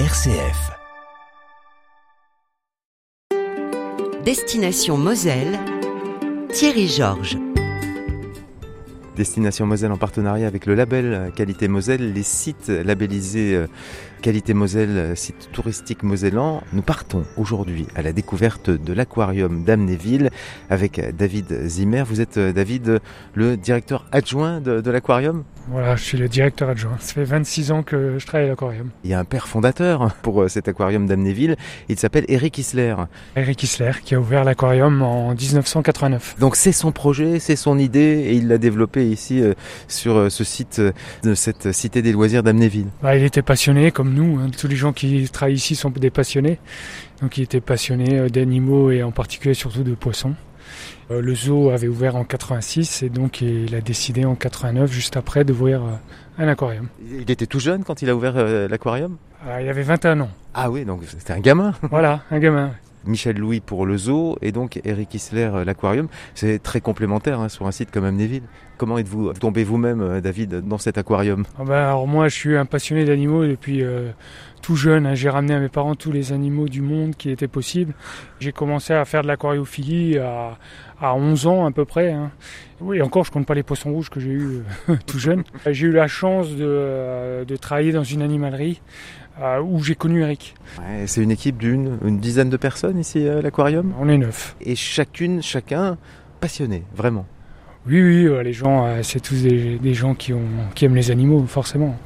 RCF. Destination Moselle, Thierry Georges. Destination Moselle en partenariat avec le label Qualité Moselle, les sites labellisés euh, Qualité Moselle, site touristique mosellan. Nous partons aujourd'hui à la découverte de l'aquarium d'Amnéville avec David Zimmer. Vous êtes, euh, David, le directeur adjoint de, de l'aquarium? Voilà, je suis le directeur adjoint. Ça fait 26 ans que je travaille à l'aquarium. Il y a un père fondateur pour euh, cet aquarium d'Amnéville. Il s'appelle Eric Isler. Eric Isler, qui a ouvert l'aquarium en 1989. Donc c'est son projet, c'est son idée et il l'a développé ici euh, sur euh, ce site euh, de cette cité des loisirs d'Amnéville. Bah, il était passionné, comme nous. hein. Tous les gens qui travaillent ici sont des passionnés. Donc il était passionné euh, d'animaux et en particulier surtout de poissons. Euh, Le zoo avait ouvert en 86 et donc il a décidé en 89, juste après, d'ouvrir euh, un aquarium. Il était tout jeune quand il a ouvert l'aquarium? Euh, Il avait 21 ans. Ah oui, donc c'était un gamin. Voilà, un gamin. Michel Louis pour le zoo et donc Eric Isler euh, l'aquarium. C'est très complémentaire hein, sur un site comme Amnéville. Comment êtes-vous tombé vous-même, euh, David, dans cet aquarium? Ah bah, alors moi, je suis un passionné d'animaux depuis euh, tout jeune. hein. J'ai ramené à mes parents tous les animaux du monde qui étaient possibles. J'ai commencé à faire de l'aquariophilie à, à 11 ans à peu près. hein. Oui, encore, je compte pas les poissons rouges que j'ai eu tout jeune. J'ai eu la chance de, de travailler dans une animalerie euh, où j'ai connu Eric. Ouais, C'est une équipe d'une une dizaine de personnes ici à l'aquarium? On est neuf. et chacune, chacun passionné, vraiment. Oui, oui, euh, les gens, euh, c'est tous des, des gens qui, ont, qui aiment les animaux, forcément.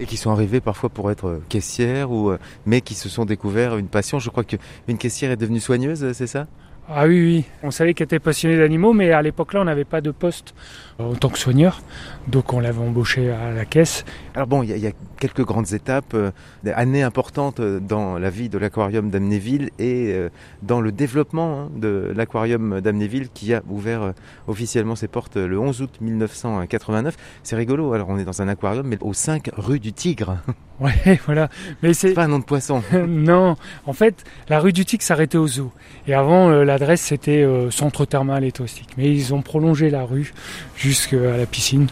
Et qui sont arrivés parfois pour être euh, caissières, ou, mais qui se sont découverts une passion. Je crois qu'une caissière est devenue soigneuse, c'est ça? Ah oui, oui. On savait qu'elle était passionnée d'animaux, mais à l'époque-là, on n'avait pas de poste en tant que soigneur. Donc on l'avait embauché à la caisse. Alors bon, il y, a- quelques grandes étapes, euh, des années importantes euh, dans la vie de l'aquarium d'Amnéville et euh, dans le développement hein, de l'aquarium d'Amnéville qui a ouvert euh, officiellement ses portes le 11 août 1989. C'est rigolo, alors on est dans un aquarium, mais au 5 rue du Tigre. Ouais, voilà. Mais c'est C'est pas un nom de poisson. non, en fait, la rue du Tic s'arrêtait au zoo. Et avant, euh, l'adresse c'était euh, centre thermal et touristique. Mais ils ont prolongé la rue jusqu'à la piscine.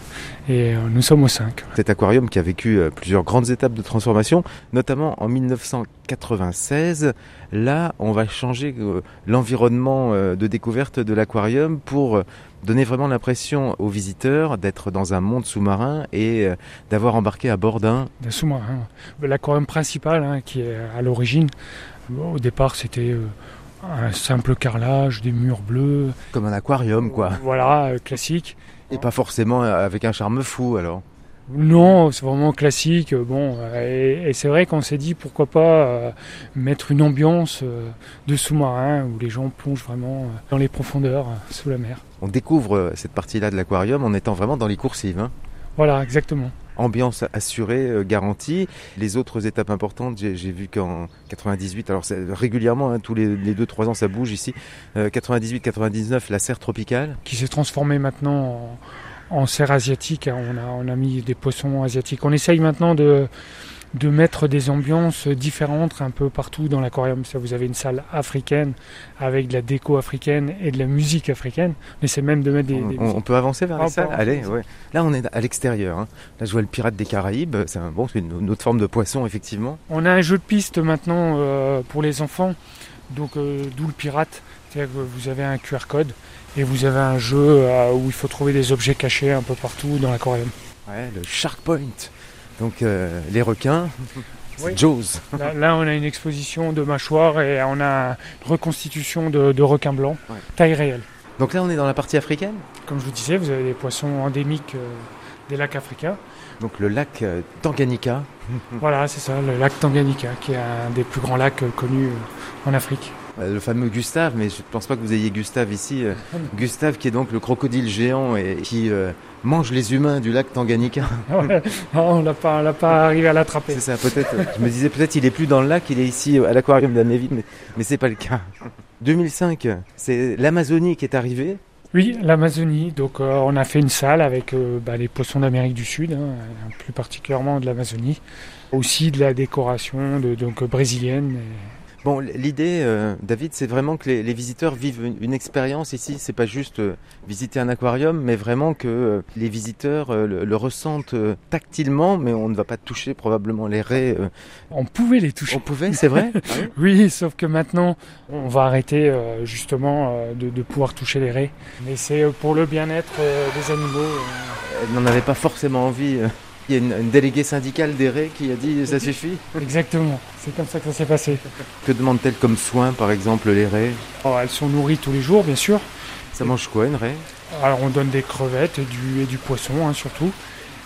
Et euh, nous sommes au 5. Cet aquarium qui a vécu euh, plusieurs grandes étapes de transformation, notamment en 1996. Là, on va changer l'environnement de découverte de l'aquarium pour donner vraiment l'impression aux visiteurs d'être dans un monde sous-marin et euh, d'avoir embarqué à bord d'un. D'un sous-marin. L'aquarium principal, hein, qui est à l'origine, au départ c'était euh, un simple carrelage, des murs bleus. Comme un aquarium, quoi. Voilà, euh, classique. Et pas forcément avec un charme fou, alors. Non, c'est vraiment classique. euh, Bon, et, et c'est vrai qu'on s'est dit pourquoi pas euh, mettre une ambiance euh, de sous-marin où les gens plongent vraiment euh, dans les profondeurs sous la mer. On découvre cette partie-là de l'aquarium en étant vraiment dans les coursives. hein. Voilà, exactement. ambiance assurée, garantie. Les autres étapes importantes, j'ai vu qu'en 98, alors c'est régulièrement, hein, tous les, les 2-3 ans ça bouge ici, 98-99, la serre tropicale. Qui s'est transformé maintenant en, en serre asiatique. hein. On a, on a mis des poissons asiatiques. On essaye maintenant de de mettre des ambiances différentes un peu partout dans l'aquarium. Vous avez une salle africaine avec de la déco africaine et de la musique africaine. Mais c'est même de mettre des, On, des on- on peut avancer vers Ah, la on salle peut Allez, ouais. Là on est à l'extérieur. hein. Là je vois le pirate des Caraïbes, c'est un, bon, une autre forme de poisson effectivement. On a un jeu de piste maintenant euh, pour les enfants, donc euh, d'où le pirate. C'est-à-dire que vous avez un QR code et vous avez un jeu euh, où il faut trouver des objets cachés un peu partout dans l'aquarium. Ouais, le Shark Point. Donc euh, les requins, Oui. Jaws. Là, là, on a une exposition de mâchoires et on a une reconstitution de, de requins blancs, Ouais. taille réelle. Donc là on est dans la partie africaine? Comme je vous disais, vous avez des poissons endémiques euh, des lacs africains. Donc le lac euh, Tanganyika. Voilà, c'est ça, le lac Tanganyika, qui est un des plus grands lacs connus en Afrique. Euh, Le fameux Gustave, mais je ne pense pas que vous ayez Gustave ici. euh, Gustave qui est donc le crocodile géant et qui euh, mange les humains du lac Tanganyika. Ouais, on l'a pas, on l'a pas arrivé à l'attraper. C'est ça, peut-être. Je me disais peut-être il est plus dans le lac, il est ici à l'aquarium d'Amnéville, mais, mais c'est pas le cas. 2005, c'est l'Amazonie qui est arrivée. Oui, l'Amazonie. Donc, euh, on a fait une salle avec euh, bah, les poissons d'Amérique du Sud, hein, plus particulièrement de l'Amazonie. Aussi de la décoration de, donc, brésilienne. et- Bon, l'idée, euh, David, c'est vraiment que les, les visiteurs vivent une, une expérience ici. C'est pas juste euh, visiter un aquarium, mais vraiment que euh, les visiteurs le, le ressentent tactilement. Mais on ne va pas toucher probablement les raies. On pouvait les toucher. On pouvait, c'est vrai? Oui, sauf que maintenant, on va arrêter justement de, de pouvoir toucher les raies. Mais c'est pour le bien-être des animaux. Elle n'en avait pas forcément envie. Il y a une, une déléguée syndicale des raies qui a dit ça suffit. Exactement, c'est comme ça que ça s'est passé. Que demandent-elles comme soins, par exemple, les raies Alors, elles sont nourries tous les jours, bien sûr. Ça mange quoi, une raie Alors, on donne des crevettes et du, et du poisson, hein, surtout.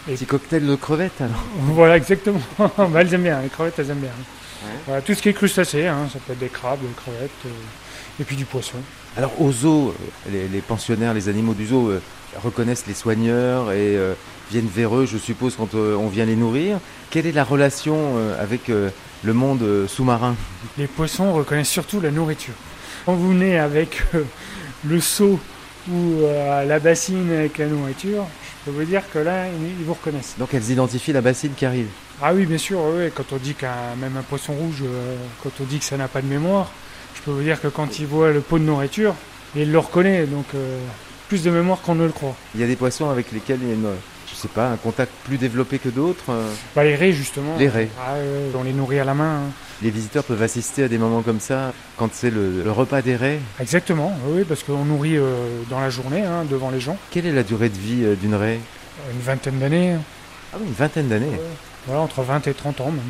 Petit cocktail de crevettes, alors. Voilà, exactement. Bah, elles aiment bien, les crevettes, elles aiment bien. Ouais. Voilà, tout ce qui est crustacé, hein, ça peut être des crabes, des crevettes, euh, et puis du poisson. Alors au zoo, euh, les, les pensionnaires, les animaux du zoo euh, reconnaissent les soigneurs et euh, viennent vers eux, je suppose, quand euh, on vient les nourrir. Quelle est la relation avec le monde sous-marin? Les poissons reconnaissent surtout la nourriture. Quand vous venez avec le seau ou la bassine avec la nourriture, je peux vous dire que là, ils, vous reconnaissent. Donc elles identifient la bassine qui arrive? Ah oui, bien sûr, oui, quand on dit qu'un même un poisson rouge, quand on dit que ça n'a pas de mémoire, je peux vous dire que quand il voit le pot de nourriture, il le reconnaît, donc euh, plus de mémoire qu'on ne le croit. Il y a des poissons avec lesquels il y a une, je sais pas, un contact plus développé que d'autres. euh? Bah, les raies, justement. Les raies. Ah, on les nourrit à la main. hein. Les visiteurs peuvent assister à des moments comme ça quand c'est le, le repas des raies? Exactement, oui, parce qu'on nourrit euh, dans la journée, hein, devant les gens, Quelle est la durée de vie euh, d'une raie? Une vingtaine d'années. Ah oui, une vingtaine d'années. Voilà, entre 20 et 30 ans même.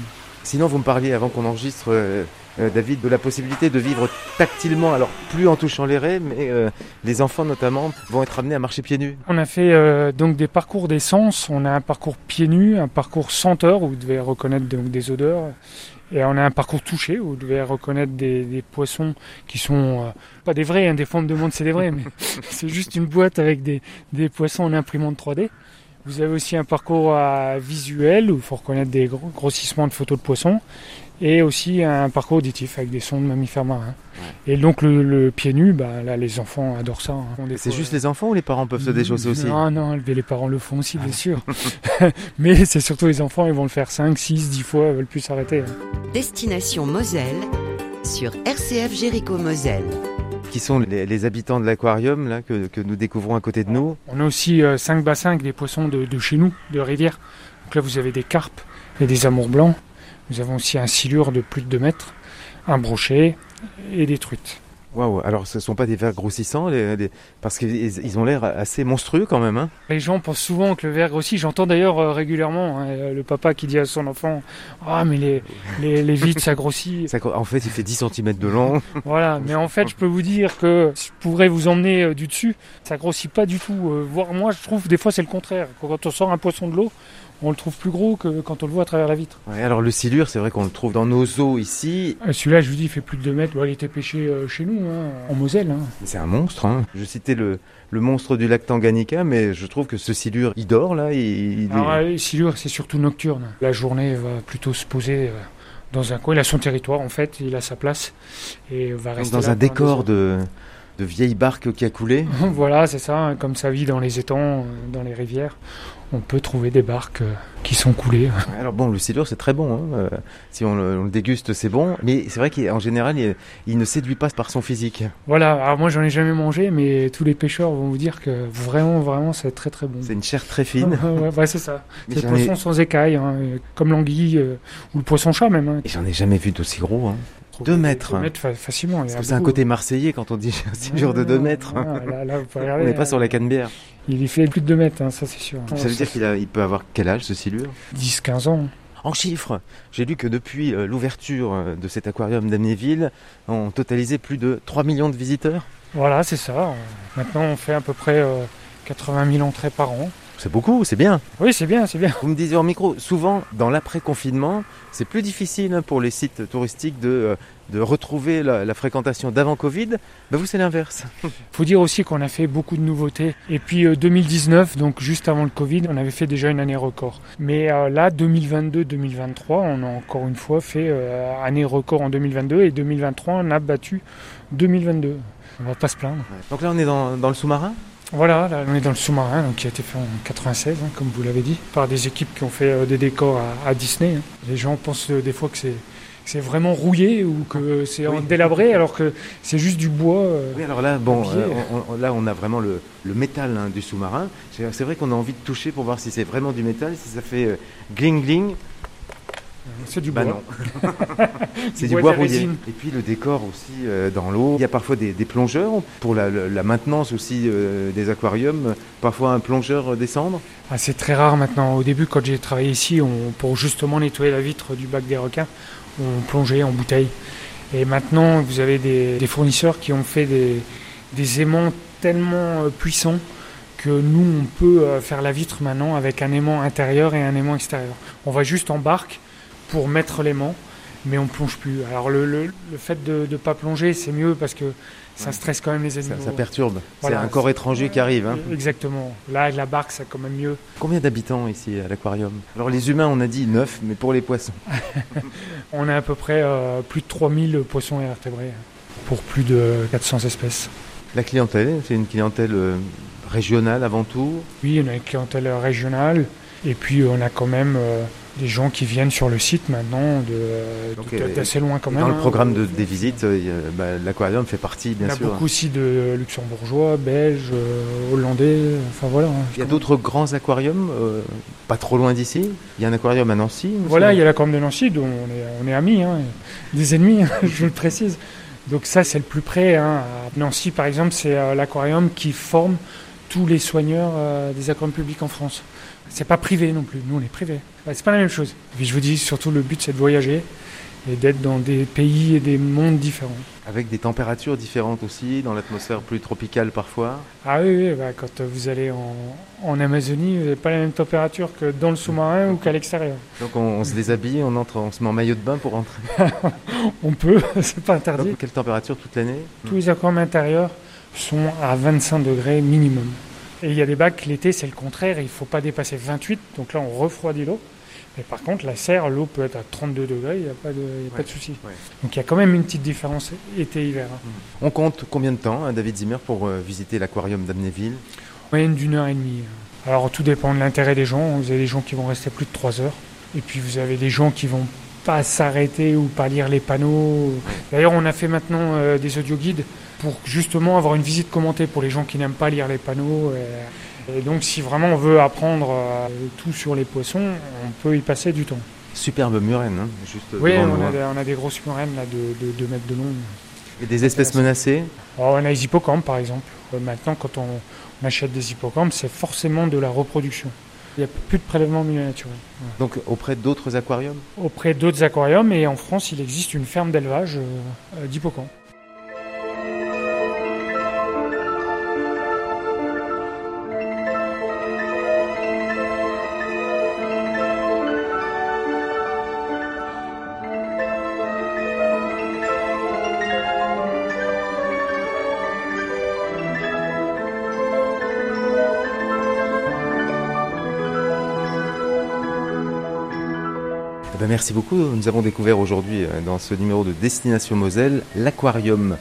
Sinon, vous me parliez avant qu'on enregistre, euh, euh, David, de la possibilité de vivre tactilement, alors plus en touchant les raies, mais euh, les enfants notamment vont être amenés à marcher pieds nus. On a fait euh, donc des parcours d'essence, on a un parcours pieds nus, un parcours senteur où vous devez reconnaître donc des odeurs, et on a un parcours touché où vous devez reconnaître des, des poissons qui sont euh, pas des vrais, hein, des formes de monde c'est des vrais, mais c'est juste une boîte avec des, des poissons en imprimante 3D. Vous avez aussi un parcours euh, visuel où il faut reconnaître des gros- grossissements de photos de poissons et aussi un parcours auditif avec des sons de mammifères marins. Et donc le, le pied nu, bah, là les enfants adorent ça. hein. C'est juste les enfants ou les parents peuvent se déchausser aussi? Non, non, mais les parents le font aussi, bien sûr. mais c'est surtout les enfants, ils vont le faire 5, 6, 10 fois, ils veulent plus s'arrêter. hein. Destination Moselle sur RCF Jéricho Moselle. Qui sont les, les habitants de l'aquarium là que, que nous découvrons à côté de nous? On a aussi 5 bassins avec des poissons de, de chez nous, de rivière. Donc là, vous avez des carpes et des amours blancs. Nous avons aussi un silure de plus de 2 mètres, un brochet et des truites. Waouh Alors ce sont pas des vers grossissants les- les- parce qu'ils ils ont l'air assez monstrueux quand même. Hein Les gens pensent souvent que le verre grossit. J'entends d'ailleurs euh, régulièrement hein, euh, le papa qui dit à son enfant Ah, mais les, les, les vides, ça grossit. Ça, en fait, il fait 10 cm de long. Voilà, mais en fait, je peux vous dire que je pourrais vous emmener euh, du dessus, ça grossit pas du tout. Euh, voire moi, je trouve des fois c'est le contraire. Quand on sort un poisson de l'eau, on le trouve plus gros que quand on le voit à travers la vitre. Ouais, alors le silure, c'est vrai qu'on le trouve dans nos eaux ici. Euh, Celui-là, je vous dis, il fait plus de 2 mètres. Il était pêché euh, chez nous, hein, en Moselle. hein. C'est un monstre. Hein. Je citais le, le monstre du lac Tanganyika, mais je trouve que ce silure, il dort là. Il, il- Alors, euh, silure, c'est surtout nocturne. La journée va plutôt se poser dans un coin. Il a son territoire, en fait, il a sa place et va rester dans là un décor de, de vieille barque qui a coulé. Voilà, c'est ça. Comme ça vit dans les étangs, euh, dans les rivières, on peut trouver des barques euh, qui sont coulées. Alors bon, le silure, c'est très bon. hein. Euh, si on le, on le déguste, c'est bon. Mais c'est vrai qu'en général, il, il ne séduit pas par son physique. Voilà, alors moi j'en ai jamais mangé, mais tous les pêcheurs vont vous dire que vraiment, vraiment, c'est très très bon. C'est une chair très fine. ouais, ouais, c'est ça. C'est j'en ai- poisson sans écailles, hein, comme l'anguille euh, ou le poisson chat même. Hein. et J'en ai jamais vu d'aussi gros. Hein. Deux mètres. Deux mètres fa- facilement. c'est un côté marseillais quand on dit un silure de 2 mètres. Là, là, vous pouvez on regarder, n'est pas hein. sur la canne-bière. Il y fait plus de 2 mètres, hein, ça c'est sûr. Ça veut dire qu'il il peut avoir quel âge ce silure? 10-15 ans. En chiffres, j'ai lu que depuis euh, l'ouverture euh, de cet aquarium d'Amnéville, on totalisait plus de 3 millions de visiteurs. Voilà, c'est ça. Euh, Maintenant on fait à peu près euh, 80 000 entrées par an. C'est beaucoup, c'est bien. Oui, c'est bien, c'est bien. Vous me disiez en micro, souvent dans l'après-confinement, c'est plus difficile hein, pour les sites touristiques de, euh, de retrouver la, la fréquentation d'avant Covid. Ben vous, c'est l'inverse. faut dire aussi qu'on a fait beaucoup de nouveautés. Et puis euh, 2019, donc juste avant le Covid, on avait fait déjà une année record. Mais euh, là, 2022-2023, on a encore une fois fait euh, année record en 2022 et 2023, on a battu 2022. On va pas se plaindre. Donc là, on est dans, dans le sous-marin? Voilà, là, on est dans le sous-marin, donc qui a été fait en 96, hein, comme vous l'avez dit, par des équipes qui ont fait euh, des décors à, à Disney. hein. Les gens pensent euh, des fois que c'est c'est vraiment rouillé ou que c'est Oui. délabré alors que c'est juste du bois. euh. Oui, alors là, bon, euh, on- on- là, on a vraiment le, le métal hein, du sous-marin. C'est c'est vrai qu'on a envie de toucher pour voir si c'est vraiment du métal, si ça fait euh, gling gling. C'est du Bah bois. non, c'est du bois rouillé. résine. Et puis le décor aussi euh, dans l'eau. Il y a parfois des, des plongeurs pour la, maintenance aussi euh, des aquariums. Parfois un plongeur euh, descendre. Ah, c'est très rare maintenant. Au début, quand j'ai travaillé ici, on, pour justement nettoyer la vitre du bac des requins, on plongeait en bouteille. Et maintenant, vous avez des, des fournisseurs qui ont fait des, des aimants tellement euh, puissants que nous, on peut euh, faire la vitre maintenant avec un aimant intérieur et un aimant extérieur. On va juste en barque pour mettre l'aimant, mais on plonge plus. Alors le, le- le fait de ne pas plonger, c'est mieux parce que ça stresse quand même les Ça, animaux. ça perturbe. Voilà. C'est un corps étranger qui arrive. hein. Exactement. Là, avec la barque, c'est quand même mieux. Combien d'habitants ici à l'aquarium? Alors les humains, on a dit 9, mais pour les poissons. On a à peu près euh, plus de 3000 poissons et invertébrés pour plus de 400 espèces. La clientèle, c'est une clientèle euh, régionale avant tout? Oui, on a une clientèle régionale et puis on a quand même euh, des gens qui viennent sur le site maintenant de- Donc, de- d'assez loin quand même. Dans le hein. programme de- des visites, euh, il y bah, l'aquarium fait partie, bien a sûr. beaucoup aussi de luxembourgeois, belges, euh, hollandais, enfin voilà. hein. Il y a d'autres grands aquariums, euh, pas trop loin d'ici? Il y a un aquarium à Nancy. il Voilà, il y a la Corne de Nancy, dont on est, on est amis, hein, des ennemis, hein, je le précise. Donc ça, c'est le plus près. hein. À Nancy, par exemple, c'est euh, l'aquarium qui forme tous les soigneurs des aquariums publics en France. C'est pas privé non plus, nous on est privé. C'est pas la même chose. Puis je vous dis, surtout le but c'est de voyager et d'être dans des pays et des mondes différents. Avec des températures différentes aussi, dans l'atmosphère plus tropicale parfois. Ah oui, oui bah, quand vous allez en, en Amazonie, vous n'avez pas la même température que dans le sous-marin ou qu'à l'extérieur. Donc on, on se déshabille, on entre, on se met en maillot de bain pour rentrer. On peut, c'est pas interdit. Donc, quelle température toute l'année? Tous les aquariums intérieurs sont à 25 degrés minimum. Et il y a des bacs, l'été c'est le contraire, il ne faut pas dépasser 28, donc là on refroidit l'eau. Mais par contre, la serre, l'eau peut être à 32 degrés, il n'y a pas de, il y a pas Ouais, de souci. ouais. Donc il y a quand même une petite différence été-hiver. hein. On compte combien de temps, hein, David Zimmer, pour euh, visiter l'aquarium d'Amnéville? Moyenne d'une heure et demie. Alors tout dépend de l'intérêt des gens. Vous avez des gens qui vont rester plus de 3 heures. Et puis vous avez des gens qui vont pas s'arrêter ou pas lire les panneaux. D'ailleurs, on a fait maintenant euh, des audio-guides pour justement avoir une visite commentée pour les gens qui n'aiment pas lire les panneaux. Et, et donc, si vraiment on veut apprendre euh, tout sur les poissons, on peut y passer du temps. Superbe murène, hein, juste Oui, on a, des, on a des grosses murènes là, de, de 2 mètres de long. Et des espèces menacées Alors, on a les hippocampes, par exemple. Euh, Maintenant, quand on, on achète des hippocampes, c'est forcément de la reproduction. Il n'y a plus de prélèvement milieu naturel. Donc auprès d'autres aquariums Auprès d'autres aquariums, et en France, il existe une ferme d'élevage euh, d'hippocampes. Merci beaucoup. Nous avons découvert aujourd'hui euh, dans ce numéro de Destination Moselle l'aquarium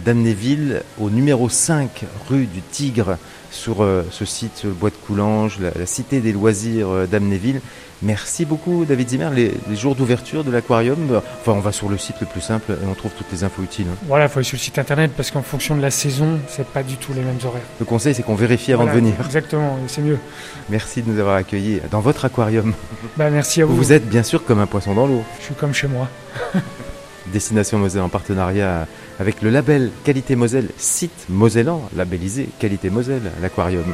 d'Amnéville au numéro 5 rue du Tigre sur euh, ce site Bois de Coulanges, la, la cité des loisirs euh, d'Amnéville. Merci beaucoup David Zimmer. Les, les jours d'ouverture de l'aquarium, euh, enfin on va sur le site le plus simple et on trouve toutes les infos utiles. hein. Voilà, il faut aller sur le site internet parce qu'en fonction de la saison, c'est pas du tout les mêmes horaires. Le conseil c'est qu'on vérifie avant Voilà, de venir. Exactement, c'est mieux. Merci de nous avoir accueillis dans votre aquarium. Bah, merci à vous. Vous êtes bien sûr comme un poisson dans l'eau. Je suis comme chez moi. Destination Moselle en partenariat avec le label Qualité Moselle, site mosellan labellisé Qualité Moselle, l'aquarium.